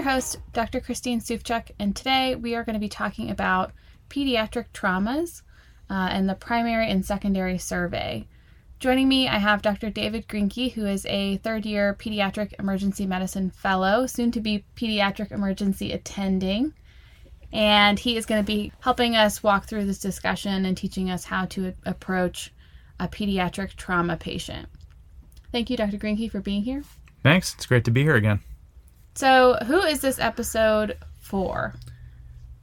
your host, Dr. Christine Sufchuk, and today we are going to be talking about pediatric traumas uh, and the primary and secondary survey. Joining me, I have Dr. David Greenke, who is a third year pediatric emergency medicine fellow, soon to be pediatric emergency attending. And he is going to be helping us walk through this discussion and teaching us how to approach a pediatric trauma patient. Thank you, Dr. Greenke, for being here. Thanks. It's great to be here again. So, who is this episode for?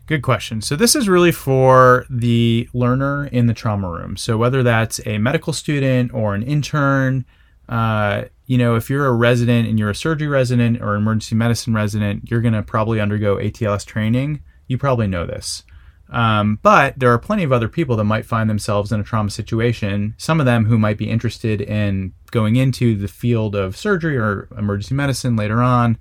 Good question. So, this is really for the learner in the trauma room. So, whether that's a medical student or an intern, uh, you know, if you're a resident and you're a surgery resident or emergency medicine resident, you're going to probably undergo ATLS training. You probably know this. Um, but there are plenty of other people that might find themselves in a trauma situation, some of them who might be interested in going into the field of surgery or emergency medicine later on,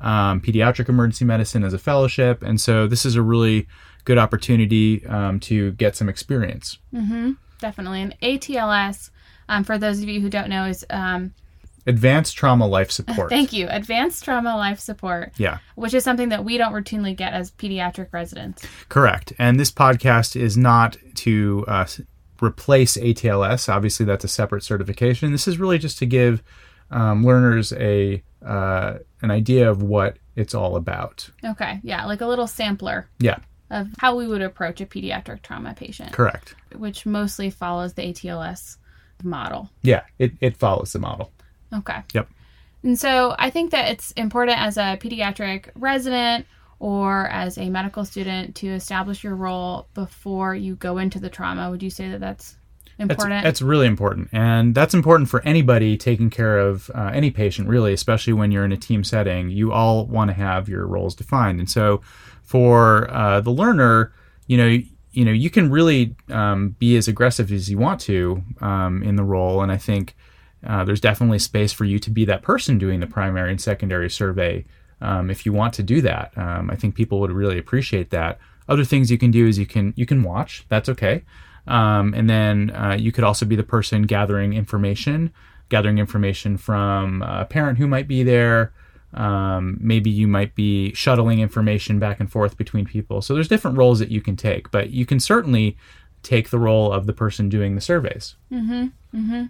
um, pediatric emergency medicine as a fellowship. And so this is a really good opportunity um, to get some experience. Mm-hmm, definitely. And ATLS, um, for those of you who don't know, is um, Advanced trauma life support. Thank you. Advanced trauma life support. Yeah. Which is something that we don't routinely get as pediatric residents. Correct. And this podcast is not to uh, replace ATLS. Obviously, that's a separate certification. This is really just to give um, learners a uh, an idea of what it's all about. Okay. Yeah, like a little sampler. Yeah. Of how we would approach a pediatric trauma patient. Correct. Which mostly follows the ATLS model. Yeah, it, it follows the model. Okay. Yep. And so I think that it's important as a pediatric resident or as a medical student to establish your role before you go into the trauma. Would you say that that's important? That's, that's really important. And that's important for anybody taking care of uh, any patient, really, especially when you're in a team setting. You all want to have your roles defined. And so for uh, the learner, you know, you know, you can really um, be as aggressive as you want to um, in the role. And I think uh, there's definitely space for you to be that person doing the primary and secondary survey um, if you want to do that. Um, I think people would really appreciate that. Other things you can do is you can you can watch. That's okay. Um, and then uh, you could also be the person gathering information, gathering information from a parent who might be there. Um, maybe you might be shuttling information back and forth between people. So there's different roles that you can take, but you can certainly take the role of the person doing the surveys. Mm-hmm. Mm-hmm.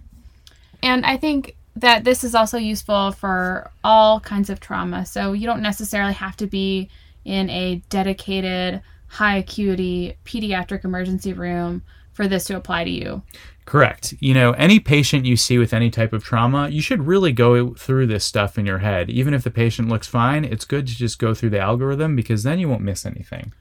And I think that this is also useful for all kinds of trauma. So you don't necessarily have to be in a dedicated high acuity pediatric emergency room for this to apply to you. Correct. You know, any patient you see with any type of trauma, you should really go through this stuff in your head. Even if the patient looks fine, it's good to just go through the algorithm because then you won't miss anything.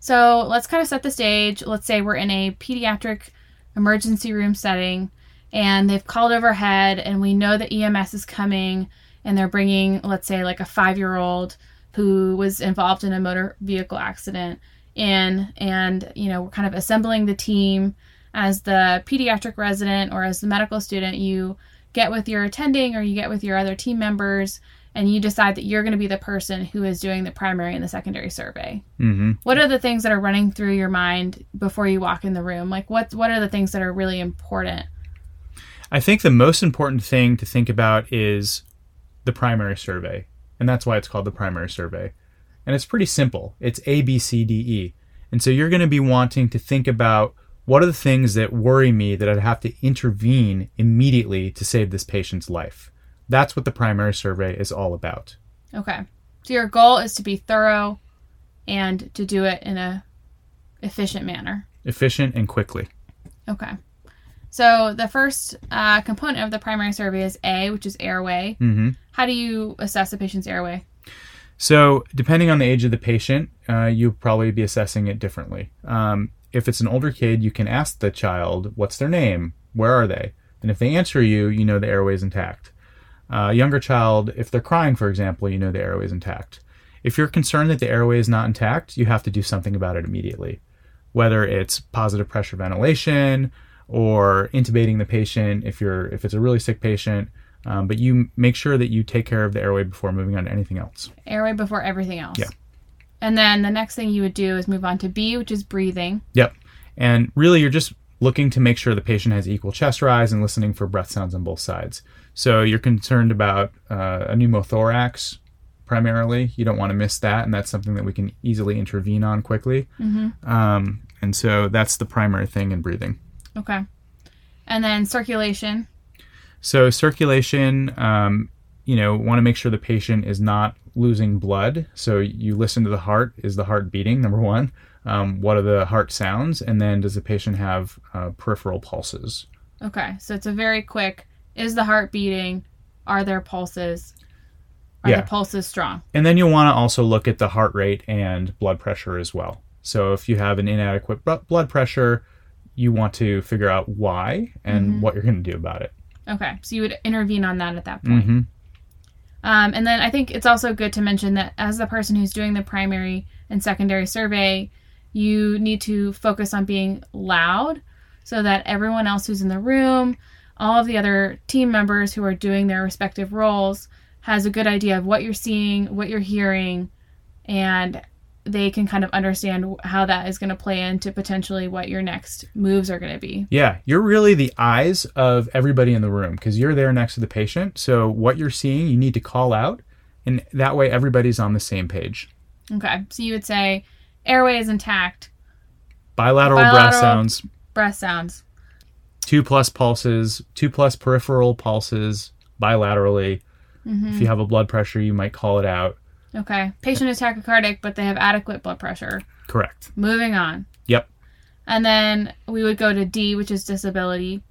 So let's kind of set the stage. Let's say we're in a pediatric emergency room setting and they've called overhead and we know that EMS is coming and they're bringing let's say like a 5-year-old who was involved in a motor vehicle accident in and you know we're kind of assembling the team as the pediatric resident or as the medical student you get with your attending or you get with your other team members and you decide that you're going to be the person who is doing the primary and the secondary survey. Mm-hmm. What are the things that are running through your mind before you walk in the room? Like what what are the things that are really important I think the most important thing to think about is the primary survey. And that's why it's called the primary survey. And it's pretty simple it's A, B, C, D, E. And so you're going to be wanting to think about what are the things that worry me that I'd have to intervene immediately to save this patient's life. That's what the primary survey is all about. Okay. So your goal is to be thorough and to do it in a efficient manner. Efficient and quickly. Okay. So the first uh, component of the primary survey is A, which is airway. Mm-hmm. How do you assess a patient's airway? So, depending on the age of the patient, uh, you'll probably be assessing it differently. Um, if it's an older kid, you can ask the child, What's their name? Where are they? And if they answer you, you know the airway is intact. Uh, a younger child, if they're crying, for example, you know the airway is intact. If you're concerned that the airway is not intact, you have to do something about it immediately. Whether it's positive pressure ventilation, or intubating the patient if you're if it's a really sick patient. Um, but you make sure that you take care of the airway before moving on to anything else. Airway before everything else. Yeah. And then the next thing you would do is move on to B, which is breathing. Yep. And really, you're just looking to make sure the patient has equal chest rise and listening for breath sounds on both sides. So you're concerned about uh, a pneumothorax primarily. You don't want to miss that, and that's something that we can easily intervene on quickly. Um, and so that's the primary thing in breathing. Okay. And then circulation. So circulation, um, you know, want to make sure the patient is not losing blood. So you listen to the heart. Is the heart beating? Number one. Um, what are the heart sounds? And then does the patient have uh, peripheral pulses? Okay. So it's a very quick is the heart beating? Are there pulses? Are Yeah. the pulses strong? And then you'll want to also look at the heart rate and blood pressure as well. So if you have an inadequate blood pressure, you want to figure out why and what you're going to do about it. Okay. So you would intervene on that at that point. hmm Um, and then I think it's also good to mention that as the person who's doing the primary and secondary survey, you need to focus on being loud so that everyone else who's in the room, all of the other team members who are doing their respective roles, has a good idea of what you're seeing, what you're hearing, and they can kind of understand how that is going to play into potentially what your next moves are going to be. Yeah, you're really the eyes of everybody in the room because you're there next to the patient. So what you're seeing, you need to call out, and that way everybody's on the same page. Okay. So you would say airway is intact, Bilateral, breath sounds, breath sounds. two plus pulses, two plus peripheral pulses bilaterally. Mm-hmm. If you have a blood pressure, you might call it out. Okay. Patient is tachycardic, but they have adequate blood pressure. Correct. Moving on. Yep. And then we would go to D, which is disability.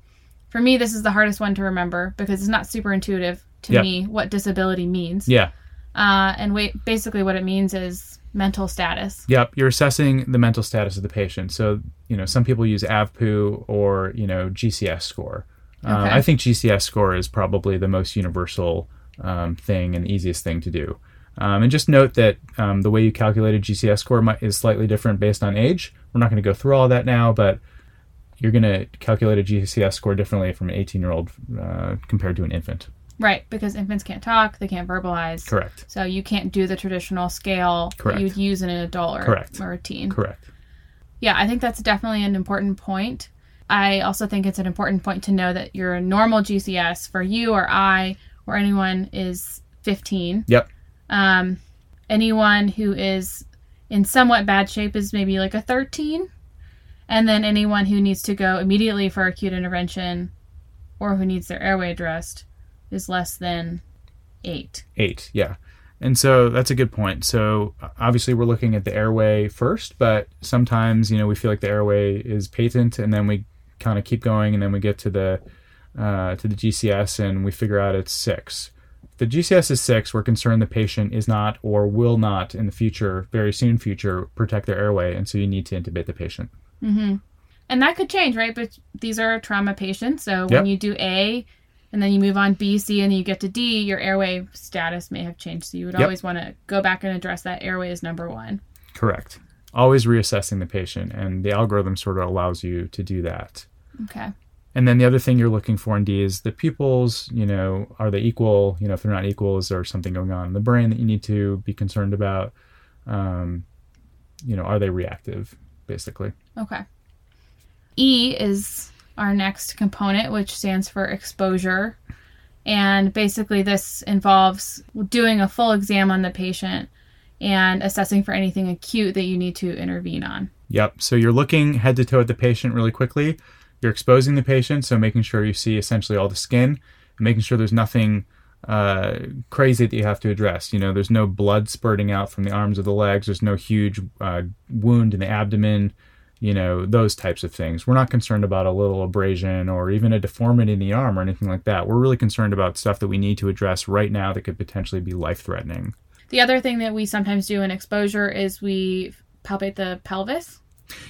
For me, this is the hardest one to remember because it's not super intuitive to Yep. me what disability means. Yeah. Uh, and wait, basically, what it means is mental status. Yep, you're assessing the mental status of the patient. So, you know, some people use AVPU or, you know, GCS score. Uh, Okay. I think GCS score is probably the most universal um, thing and easiest thing to do. Um, and just note that um, the way you calculate a GCS score might, is slightly different based on age. We're not going to go through all that now, but you're going to calculate a GCS score differently from an 18 year old uh, compared to an infant. Right, because infants can't talk, they can't verbalize. Correct. So you can't do the traditional scale Correct. that you'd use in an adult or, Correct. or a teen. Correct. Yeah, I think that's definitely an important point. I also think it's an important point to know that your normal GCS for you or I or anyone is 15. Yep. Um, anyone who is in somewhat bad shape is maybe like a 13. And then anyone who needs to go immediately for acute intervention or who needs their airway addressed is less than 8. Eight, yeah. And so that's a good point. So obviously we're looking at the airway first, but sometimes you know we feel like the airway is patent, and then we kind of keep going, and then we get to the uh, to the GCS, and we figure out it's six. The GCS is six, we're concerned the patient is not or will not in the future, very soon future, protect their airway, and so you need to intubate the patient. Mm-hmm. And that could change, right? But these are trauma patients. So Yep. when you do A and then you move on B, C, and then you get to D, your airway status may have changed. So you would Yep. always want to go back and address that airway as number one. Correct. Always reassessing the patient, and the algorithm sort of allows you to do that. Okay. And then the other thing you're looking for in D is the pupils, you know, are they equal? You know, if they're not equal, is there something going on in the brain that you need to be concerned about? Um, you know, are they reactive, basically? Okay. E is our next component, which stands for exposure. And basically, this involves doing a full exam on the patient and assessing for anything acute that you need to intervene on. Yep. So you're looking head to toe at the patient really quickly. You're exposing the patient, so making sure you see essentially all the skin, making sure there's nothing uh, crazy that you have to address. You know, there's no blood spurting out from the arms or the legs. There's no huge uh, wound in the abdomen. You know, those types of things. We're not concerned about a little abrasion or even a deformity in the arm or anything like that. We're really concerned about stuff that we need to address right now that could potentially be life threatening. The other thing that we sometimes do in exposure is we palpate the pelvis.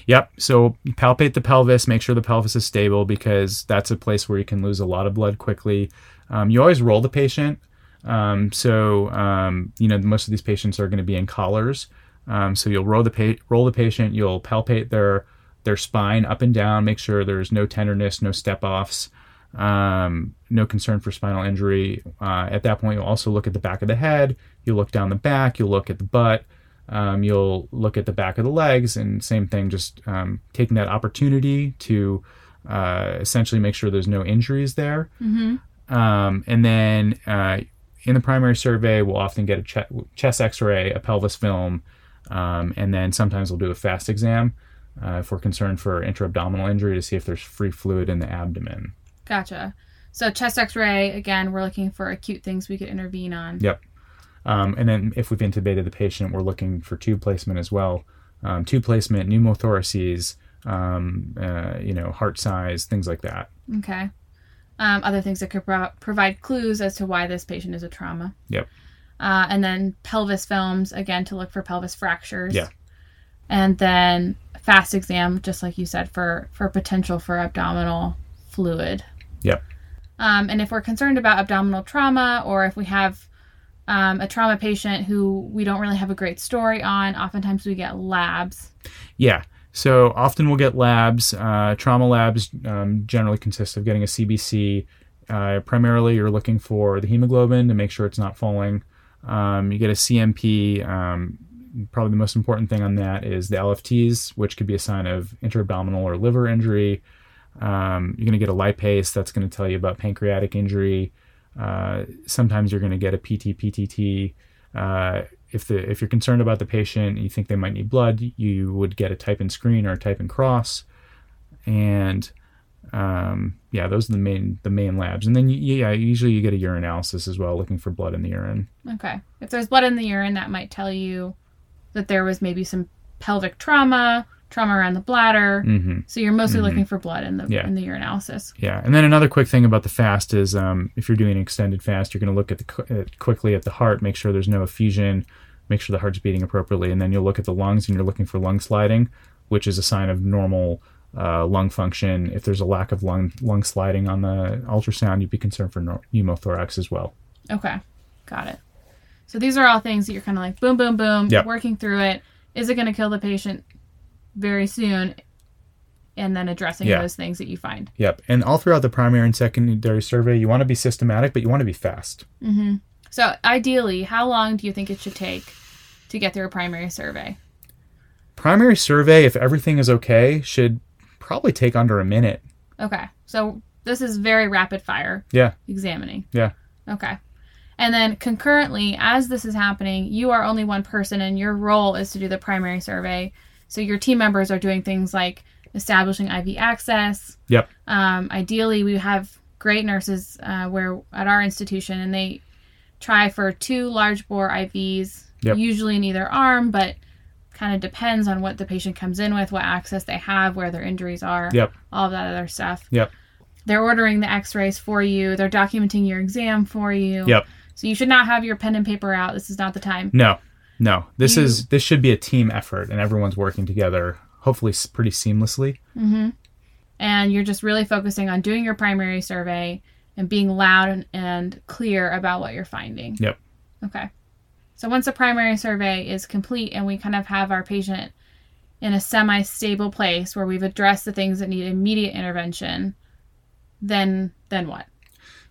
Yep. So palpate the pelvis, make sure the pelvis is stable because that's a place where you can lose a lot of blood quickly. Um, you always roll the patient. Um, so um, you know most of these patients are going to be in collars. Um, so you'll roll the pa- roll the patient. You'll palpate their their spine up and down. Make sure there's no tenderness, no step offs, um, no concern for spinal injury. Uh, at that point, you'll also look at the back of the head. You'll look down the back. You'll look at the butt. Um, you'll look at the back of the legs, and same thing, just um, taking that opportunity to uh, essentially make sure there's no injuries there. Um, and then uh, in the primary survey, we'll often get a che- chest X-ray, a pelvis film, um, and then sometimes we'll do a fast exam uh, if we're concerned for intra-abdominal injury to see if there's free fluid in the abdomen. Gotcha. So chest X-ray again, we're looking for acute things we could intervene on. Yep. Um, and then if we've intubated the patient, we're looking for tube placement as well. Um, tube placement, pneumothoraces, um, uh, you know, heart size, things like that. Okay. Um, other things that could pro- provide clues as to why this patient is a trauma. Yep. Uh, and then pelvis films again to look for pelvis fractures. Yeah. And then fast exam, just like you said, for for potential for abdominal fluid. Yep. Um, and if we're concerned about abdominal trauma, or if we have um, a trauma patient who we don't really have a great story on, oftentimes we get labs. Yeah. So often we'll get labs. Uh, trauma labs um, generally consist of getting a CBC. Uh, primarily, you're looking for the hemoglobin to make sure it's not falling. Um, you get a CMP. Um, probably the most important thing on that is the LFTs, which could be a sign of intra-abdominal or liver injury. Um, you're going to get a lipase that's going to tell you about pancreatic injury. Uh, sometimes you're going to get a PT PTT. Uh, if the if you're concerned about the patient, and you think they might need blood, you would get a type and screen or a type and cross, and um, yeah, those are the main the main labs. And then you, yeah, usually you get a urinalysis as well, looking for blood in the urine. Okay. If there's blood in the urine, that might tell you that there was maybe some pelvic trauma, trauma around the bladder. hmm So you're mostly looking for blood in the Yeah. in the urinalysis. Yeah, and then another quick thing about the fast is um, if you're doing an extended fast, you're going to look at the qu- uh, quickly at the heart, make sure there's no effusion, make sure the heart's beating appropriately, and then you'll look at the lungs and you're looking for lung sliding, which is a sign of normal uh, lung function. If there's a lack of lung lung sliding on the ultrasound, you'd be concerned for pneumothorax as well. Okay. Got it. So these are all things that you're kind of like boom, boom, boom, Yep. working through it. Is it going to kill the patient very soon? And then addressing Yeah. those things that you find. Yep, and all throughout the primary and secondary survey, you want to be systematic, but you want to be fast. Mm-hmm. So ideally, how long do you think it should take to get through a primary survey? Primary survey, if everything is okay, should probably take under a minute. Okay. So this is very rapid fire Yeah, examining. yeah. Okay. And then concurrently, as this is happening, you are only one person and your role is to do the primary survey. So your team members are doing things like establishing IV access. Yep. Um, ideally, we have great nurses uh, where at our institution, and they try for two large bore IVs, Yep. usually in either arm, but kind of depends on what the patient comes in with, what access they have, where their injuries are, Yep. all of that other stuff. Yep. They're ordering the X-rays for you. They're documenting your exam for you. Yep. So you should not have your pen and paper out. This is not the time. No, no. This You- is this should be a team effort, and everyone's working together, hopefully pretty seamlessly. Mm-hmm. And you're just really focusing on doing your primary survey and being loud and, and clear about what you're finding. Yep. Okay. So once the primary survey is complete and we kind of have our patient in a semi stable place where we've addressed the things that need immediate intervention, then then what?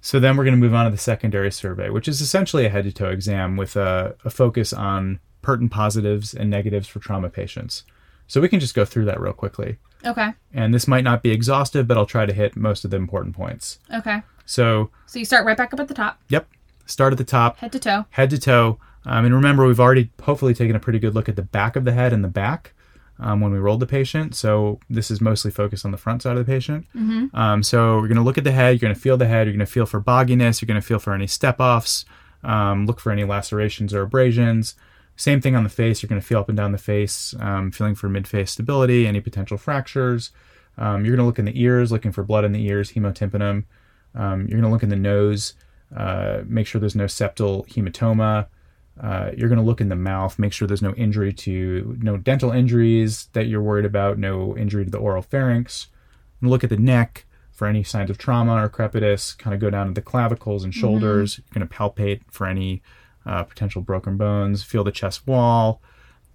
So then we're going to move on to the secondary survey, which is essentially a head to toe exam with a, a focus on pertinent positives and negatives for trauma patients. So we can just go through that real quickly. Okay. And this might not be exhaustive, but I'll try to hit most of the important points. Okay. So, So you start right back up at the top, yep, start at the top, head to toe. head to toe. Um, and remember, we've already hopefully taken a pretty good look at the back of the head and the back um, when we rolled the patient. So this is mostly focused on the front side of the patient. Um, so we're going to look at the head. You're going to feel the head. You're going to feel for bogginess. You're going to feel for any step offs. Um, look for any lacerations or abrasions. Same thing on the face. You're going to feel up and down the face, um, feeling for mid face stability, any potential fractures. Um, you're going to look in the ears, looking for blood in the ears, hemotympanum. Um, you're going to look in the nose, uh, make sure there's no septal hematoma. Uh, you're going to look in the mouth, make sure there's no injury to, no dental injuries that you're worried about, no injury to the oral pharynx. And look at the neck for any signs of trauma or crepitus. Kind of go down to the clavicles and shoulders. You're going to palpate for any uh, potential broken bones. Feel the chest wall.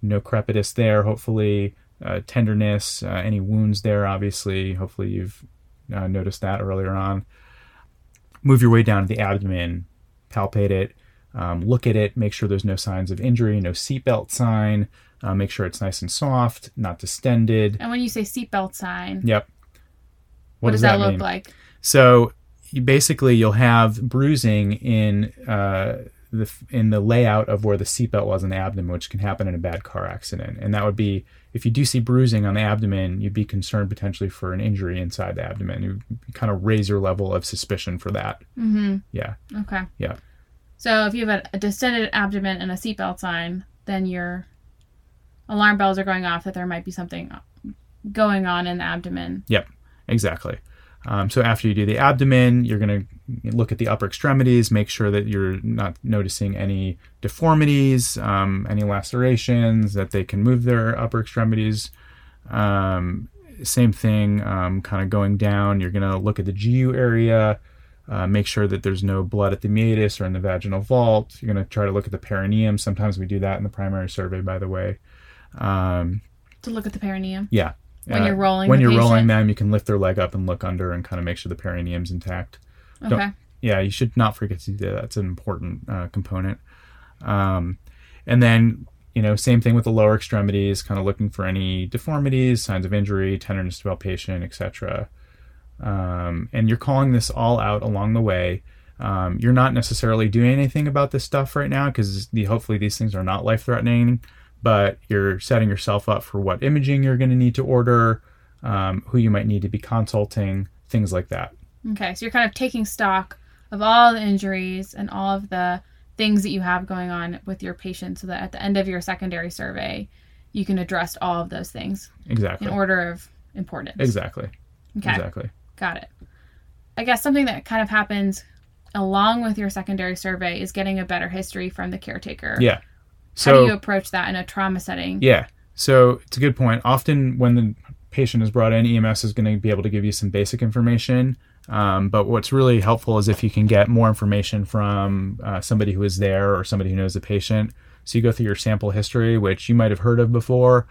No crepitus there, hopefully. Uh, tenderness, uh, any wounds there, obviously. Hopefully, you've uh, noticed that earlier on. Move your way down to the abdomen, palpate it, um, look at it, make sure there's no signs of injury, no seatbelt sign. Uh, make sure it's nice and soft, not distended. And when you say seatbelt sign, Yep. What, does does that, that look mean? like? So you basically, you'll have bruising in uh, the in the layout of where the seatbelt was in the abdomen, which can happen in a bad car accident. And that would be if you do see bruising on the abdomen, you'd be concerned potentially for an injury inside the abdomen. You kind of raise your level of suspicion for that. Mm-hmm. Yeah, Okay. yeah, So if you have a, a distended abdomen and a seatbelt sign, then your alarm bells are going off that there might be something going on in the abdomen. yep, exactly. Um, so after you do the abdomen, you're going to look at the upper extremities, make sure that you're not noticing any deformities, um, any lacerations, that they can move their upper extremities. Um, same thing, um, kind of going down. You're going to look at the GU area, uh, make sure that there's no blood at the meatus or in the vaginal vault. You're going to try to look at the perineum. Sometimes we do that in the primary survey, by the way. Um, To look at the perineum. yeah. When you're rolling when you're patient? rolling them, you can lift their leg up and look under and kind of make sure the perineum's intact. Don't- Okay. Yeah, you should not forget to do that. That's an important uh, component. Um, and then, you know, same thing with the lower extremities, kind of looking for any deformities, signs of injury, tenderness to palpation, etc. Um, and you're calling this all out along the way. Um, you're not necessarily doing anything about this stuff right now because the, hopefully these things are not life threatening, but you're setting yourself up for what imaging you're going to need to order, um, who you might need to be consulting, things like that. Okay. So you're kind of taking stock of all the injuries and all of the things that you have going on with your patient so that at the end of your secondary survey, you can address all of those things Exactly. in order of importance. Exactly. Okay. Exactly. Got it. I guess something that kind of happens along with your secondary survey is getting a better history from the caretaker. Yeah. How So do you approach that in a trauma setting? yeah. So it's a good point. Often when the patient is brought in, EMS is going to be able to give you some basic information. Um, but what's really helpful is if you can get more information from uh, somebody who is there or somebody who knows the patient. So you go through your sample history, which you might have heard of before.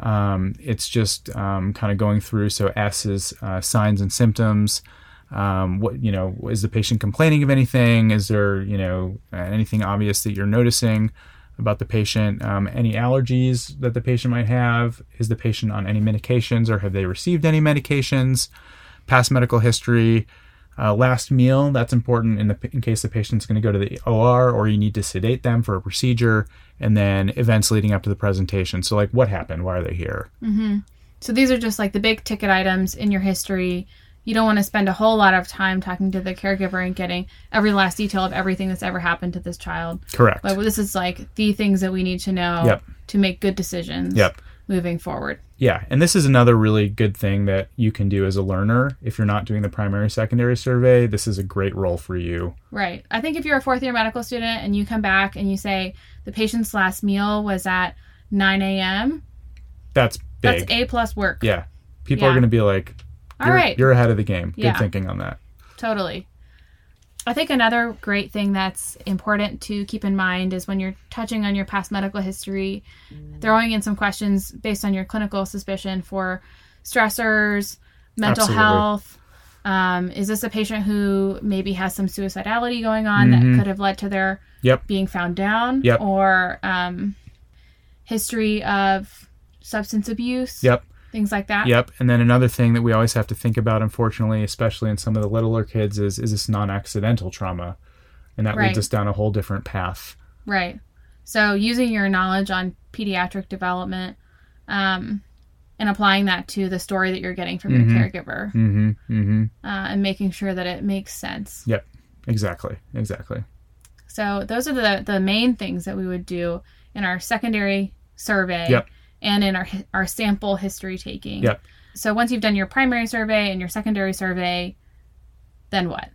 Um, it's just um, kind of going through. So S is uh, signs and symptoms. Um, what you know is the patient complaining of anything? Is there you know anything obvious that you're noticing about the patient? Um, any allergies that the patient might have? Is the patient on any medications or have they received any medications? Past medical history. Uh, last meal that's important in the in case the patient's going to go to the OR or you need to sedate them for a procedure, and then events leading up to the presentation. So like what happened? Why are they here? So these are just like the big ticket items in your history. You don't want to spend a whole lot of time talking to the caregiver and getting every last detail of everything that's ever happened to this child. Correct. But this is like the things that we need to know Yep. to make good decisions Yep. moving forward. Yeah, and this is another really good thing that you can do as a learner. If you're not doing the primary secondary survey, this is a great role for you. Right. I think if you're a fourth year medical student and you come back and you say the patient's last meal was at 9 a.m., That's that's. A plus work. yeah. People are going to be like, All you're, right. you're ahead of the game. Good Yeah. thinking on that. Totally. I think another great thing that's important to keep in mind is when you're touching on your past medical history, throwing in some questions based on your clinical suspicion for stressors, mental Absolutely. health. Um, is this a patient who maybe has some suicidality going on that could have led to their Mm-hmm. Yep. being found down? Yep. Or um, history of substance abuse? Yep. Things like that? Yep. And then another thing that we always have to think about, unfortunately, especially in some of the littler kids, is is this non-accidental trauma, and that Right. leads us down a whole different path. Right. So using your knowledge on pediatric development um, and applying that to the story that you're getting from your caregiver Mm-hmm. Mm-hmm. uh, and making sure that it makes sense. Yep. Exactly. Exactly. So those are the, the main things that we would do in our secondary survey Yep. And in our, our sample history taking. Yep. So once you've done your primary survey and your secondary survey, then what?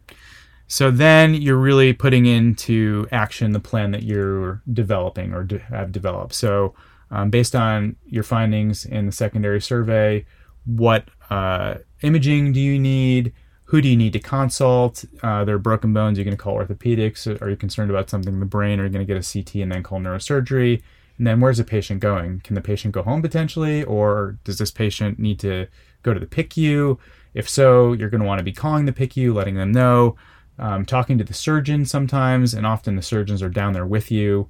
So then you're really putting into action the plan that you're developing or de- have developed. So, um, based on your findings in the secondary survey, what uh, imaging do you need? Who do you need to consult? Uh, there are broken bones. You're going to call orthopedics. Are you concerned about something in the brain? Are you going to get a CT and then call neurosurgery? And then where's the patient going? Can the patient go home potentially, or does this patient need to go to the PICU? If so, you're going to want to be calling the PICU, letting them know, um, talking to the surgeon sometimes, and often the surgeons are down there with you.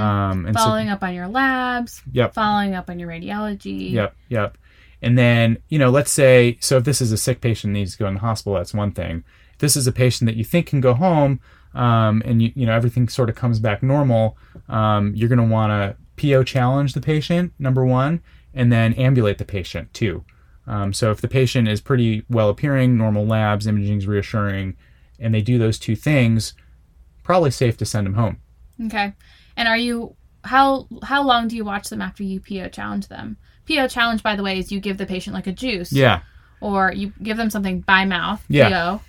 Um, and so, Following up on your labs, yep, following up on your radiology. Yep, yep. And then, you know, let's say, so if this is a sick patient that needs to go in the hospital, that's one thing. If this is a patient that you think can go home, um, and you, you know everything sort of comes back normal, um, you're going to want to PO challenge the patient, number one, and then ambulate the patient too. Um, so if the patient is pretty well appearing, normal labs, imaging is reassuring, and they do those two things, probably safe to send them home. Okay. And are you how how long do you watch them after you PO challenge them? PO challenge, by the way, is you give the patient like a juice. Yeah. Or you give them something by mouth. Yeah. PO,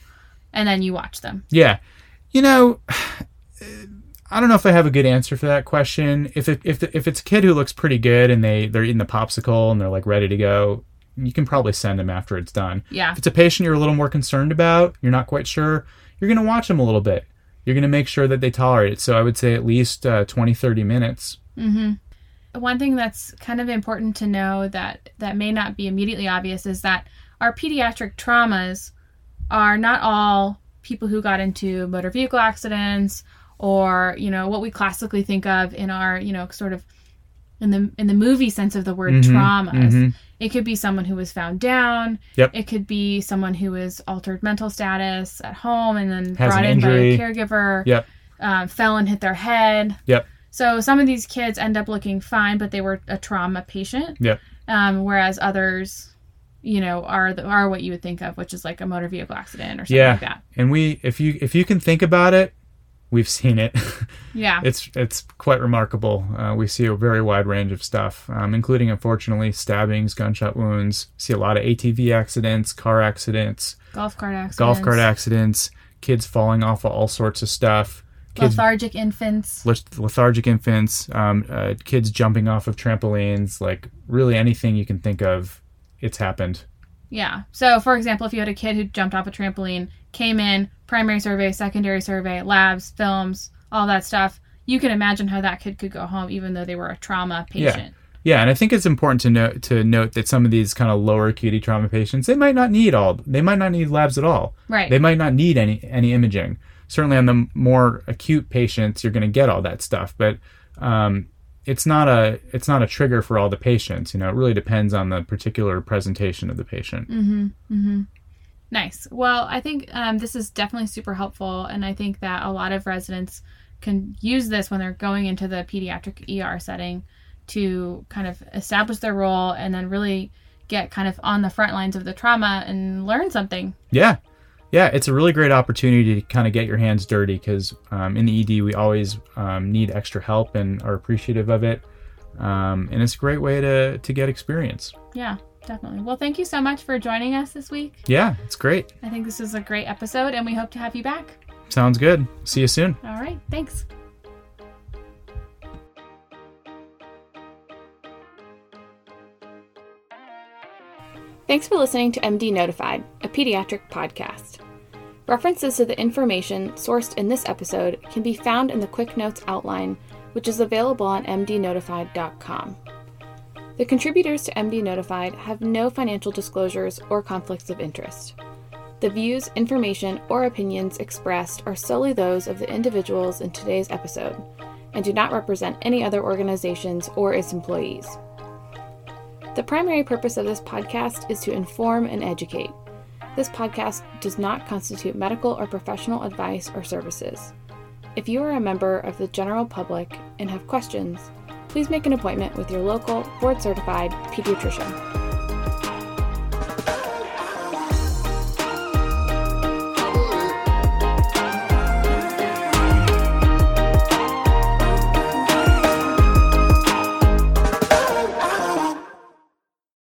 and then you watch them. Yeah. You know, I don't know if I have a good answer for that question. If it, if if it's a kid who looks pretty good and they they're eating the popsicle and they're like ready to go, you can probably send them after it's done. Yeah. If it's a patient you're a little more concerned about, you're not quite sure, you're going to watch them a little bit. You're going to make sure that they tolerate it. So I would say at least uh, 20, 30 minutes. One thing that's kind of important to know that that may not be immediately obvious is that our pediatric traumas are not all people who got into motor vehicle accidents or you know what we classically think of in our you know sort of in the in the movie sense of the word traumas. It could be someone who was found down. Yep. It could be someone who was altered mental status at home and then Has brought in by a caregiver. Yep. Um, fell and hit their head. Yep. So some of these kids end up looking fine, but they were a trauma patient. Yep. Um, whereas others, you know, are the, are what you would think of, which is like a motor vehicle accident or something Yeah. like that. And we if you if you can think about it, we've seen it. Yeah. it's it's quite remarkable. Uh, we see a very wide range of stuff, um, including unfortunately stabbings, gunshot wounds. See a lot of ATV accidents, car accidents, golf cart accidents. golf cart accidents, kids falling off of all sorts of stuff, kids Lethargic infants. lethargic infants, um, uh, kids jumping off of trampolines, like really anything you can think of, it's happened. Yeah. So, for example, if you had a kid who jumped off a trampoline, came in, primary survey, secondary survey, labs, films, all that stuff, you can imagine how that kid could go home even though they were a trauma patient. Yeah, Yeah, and I think it's important to note to note that some of these kind of lower acuity trauma patients, they might not need all, they might not need labs at all. Right. They might not need any any imaging. Certainly, on the more acute patients, you're going to get all that stuff, but um, it's not a it's not a trigger for all the patients. You know, it really depends on the particular presentation of the patient. Mm-hmm. Mm-hmm. Nice. Well, I think um, this is definitely super helpful, and I think that a lot of residents can use this when they're going into the pediatric ER setting to kind of establish their role and then really get kind of on the front lines of the trauma and learn something. Yeah. Yeah, it's a really great opportunity to kind of get your hands dirty because um, in the ED we always um, need extra help and are appreciative of it, um, and it's a great way to to get experience. Yeah, definitely. Well, thank you so much for joining us this week. Yeah, it's great. I think this is a great episode, and we hope to have you back. Sounds good. See you soon. All right. Thanks. Thanks for listening to MD Notified, a pediatric podcast. References to the information sourced in this episode can be found in the Quick Notes outline, which is available on mdnotified.com. The contributors to MD Notified have no financial disclosures or conflicts of interest. The views, information, or opinions expressed are solely those of the individuals in today's episode and do not represent any other organizations or its employees. The primary purpose of this podcast is to inform and educate. This podcast does not constitute medical or professional advice or services. If you are a member of the general public and have questions, please make an appointment with your local board certified pediatrician.